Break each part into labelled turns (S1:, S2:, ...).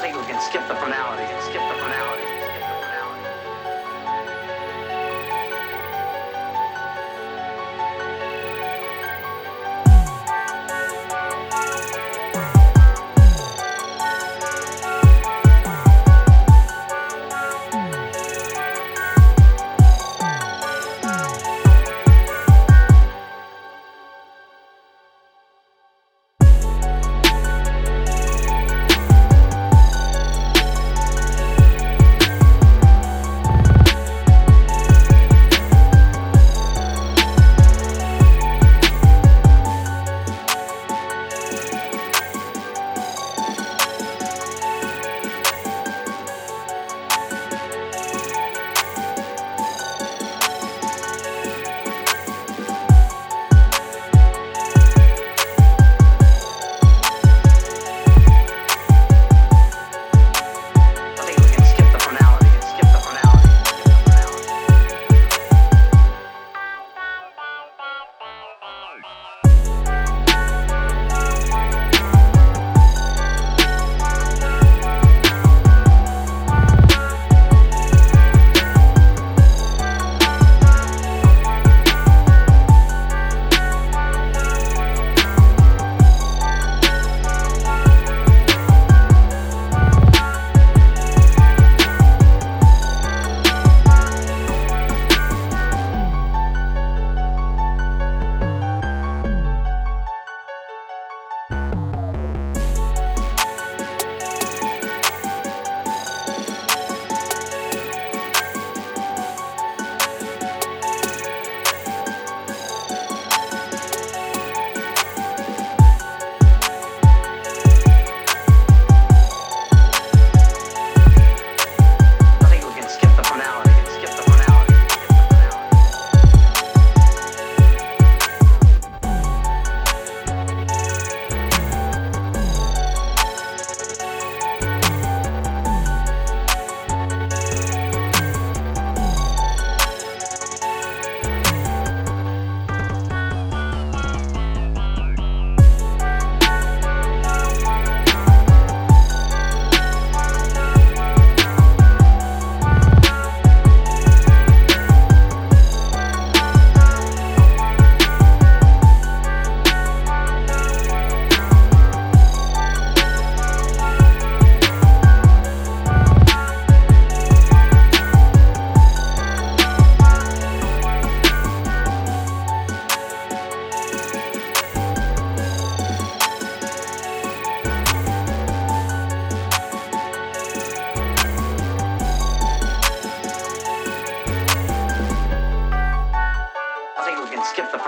S1: I think we can skip the formality. And skip the formality.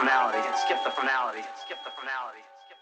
S1: formality. Skip the formality. Skip the formality. Skip the formality.